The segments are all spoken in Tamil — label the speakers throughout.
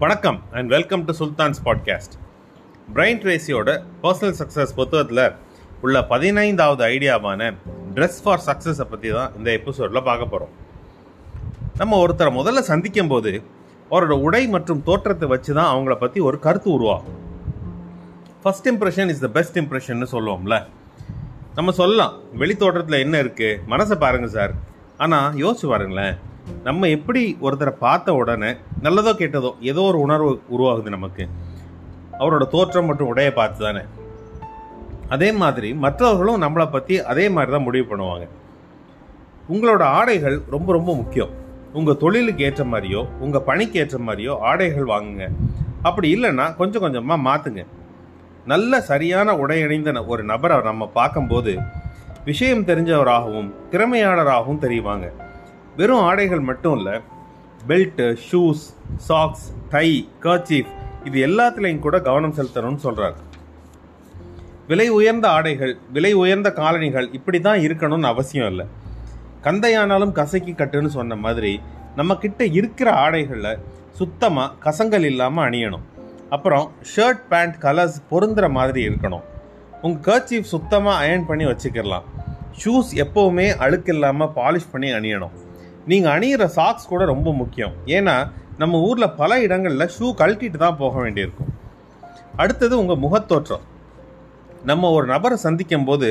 Speaker 1: வணக்கம் and welcome to Sultan's podcast Brian ட்ரேசியோட personal success புத்தகத்தில் உள்ள பதினைந்தாவது ஐடியாவான ட்ரெஸ் ஃபார் சக்ஸஸை பற்றி தான் இந்த எபிசோடில் பார்க்க போகிறோம் நம்ம ஒருத்தரை முதல்ல சந்திக்கும் போது அவரோட உடை மற்றும் தோற்றத்தை வச்சு தான் அவங்கள பற்றி ஒரு கருத்து உருவாகும். First impression is the best impression சொல்லுவோம்ல. நம்ம சொல்லலாம் வெளி தோற்றத்தில் என்ன இருக்குது மனசை பாருங்கள் சார் ஆனால் யோசிச்சு பாருங்களேன். நம்ம எப்படி ஒருத்தரை பார்த்த உடனே நல்லதோ கெட்டதோ ஏதோ ஒரு உணர்வு உருவாகுது நமக்கு. அவரோட தோற்றம் மற்றும் உடையை பார்த்து தானே அதே மாதிரி மற்றவர்களும் நம்மளை பற்றி அதே மாதிரி தான் முடிவு பண்ணுவாங்க. உங்களோட ஆடைகள் ரொம்ப ரொம்ப முக்கியம். உங்கள் தொழிலுக்கு ஏற்ற மாதிரியோ உங்கள் பணிக்கு ஏற்ற மாதிரியோ ஆடைகள் வாங்குங்க. அப்படி இல்லைன்னா கொஞ்சம் கொஞ்சமாக மாற்றுங்க நல்ல சரியான உடையணிந்த ஒரு நபரை நம்ம பார்க்கும்போது விஷயம் தெரிஞ்சவராகவும் திறமையாளராகவும் தெரிவாங்க. வெறும் ஆடைகள் மட்டும் இல்லை belt shoes socks tie kerchief இது எல்லாத்துலேயும் கூட கவனம் செலுத்தணும்னு சொல்கிறார் விலை உயர்ந்த ஆடைகள் விலை உயர்ந்த காலணிகள் இப்படி தான் இருக்கணும்னு அவசியம் இல்லை. கந்தையானாலும் கசக்கி கட்டுன்னு சொன்ன மாதிரி நம்ம கிட்ட இருக்கிற ஆடைகளில் சுத்தமாக கசங்கள் இல்லாமல் அணியணும். அப்புறம் ஷர்ட் பேண்ட் கலர்ஸ் பொருந்துற மாதிரி இருக்கணும். உங்கள் கர்ச்சீஃப் சுத்தமாக அயர்ன் பண்ணி வச்சுக்கிடலாம். ஷூஸ் எப்போவுமே அழுக்கு இல்லாமல் பாலிஷ் பண்ணி அணியணும். நீங்கள் அணியிற சாக்ஸ் கூட ரொம்ப முக்கியம். ஏன்னா நம்ம ஊரில் பல இடங்களில் ஷூ கழட்டிட்டு தான் போக வேண்டியிருக்கும். அடுத்தது உங்கள் முகத்தோற்றம். நம்ம ஒரு நபரை சந்திக்கும் போது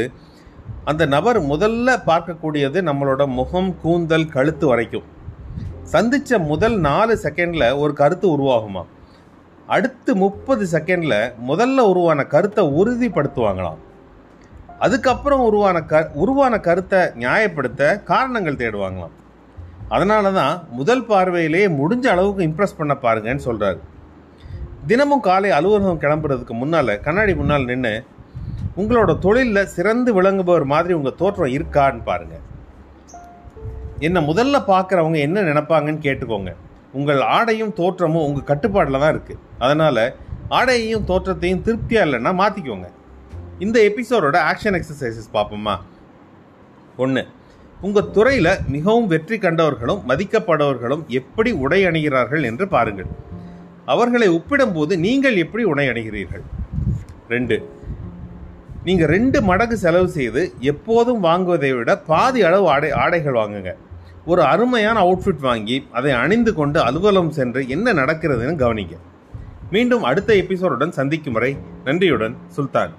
Speaker 1: அந்த நபர் முதல்ல பார்க்கக்கூடியது நம்மளோட முகம் கூந்தல் கழுத்து வரைக்கும். சந்தித்த முதல் நாலு செகண்டில் ஒரு கருத்து உருவாகுமா? அடுத்து முப்பது செகண்டில் முதல்ல உருவான கருத்தை உறுதிப்படுத்துவாங்களாம். அதுக்கப்புறம் உருவான க உருவான கருத்தை நியாயப்படுத்த காரணங்கள் தேடுவாங்களாம். அதனால தான் முதல் பார்வையிலேயே முடிஞ்ச அளவுக்கு இம்ப்ரெஸ் பண்ண பாருங்கன்னு சொல்கிறாரு தினமும் காலை அலுவலகம் கிளம்புறதுக்கு முன்னால் கண்ணாடி முன்னால் நின்று உங்களோட தொழிலில் சிறந்து விளங்குபவர் மாதிரி உங்கள் தோற்றம் இருக்கான்னு பாருங்கள் என்னை முதல்ல பார்க்குறவங்க என்ன நினைப்பாங்கன்னு கேட்டுக்கோங்க. உங்கள் ஆடையும் தோற்றமும் உங்கள் கட்டுப்பாட்டில் தான் இருக்குது அதனால் ஆடையையும் தோற்றத்தையும் திருப்தியாக இல்லைன்னா மாற்றிக்கோங்க இந்த எபிசோடோட ஆக்ஷன் எக்ஸசைசஸ் பார்ப்போமா? ஒன்று உங்கள் துறையில் மிகவும் வெற்றி கண்டவர்களும் மதிக்கப்படவர்களும் எப்படி உடை அணிகிறார்கள் என்று பாருங்கள். அவர்களை ஒப்பிடும்போது நீங்கள் எப்படி உடை அணிகிறீர்கள்? ரெண்டு நீங்கள் ரெண்டு மடங்கு செலவு செய்து எப்போதும் வாங்குவதை விட பாதி அளவு ஆடை ஆடைகள் வாங்குங்க. ஒரு அருமையான அவுட்ஃபிட் வாங்கி அதை அணிந்து கொண்டு அலுவலகம் சென்று என்ன நடக்கிறதுன்னு கவனிங்க. மீண்டும் அடுத்த எபிசோடுடன் சந்திக்கும் வரை நன்றியுடன் சுல்தான்.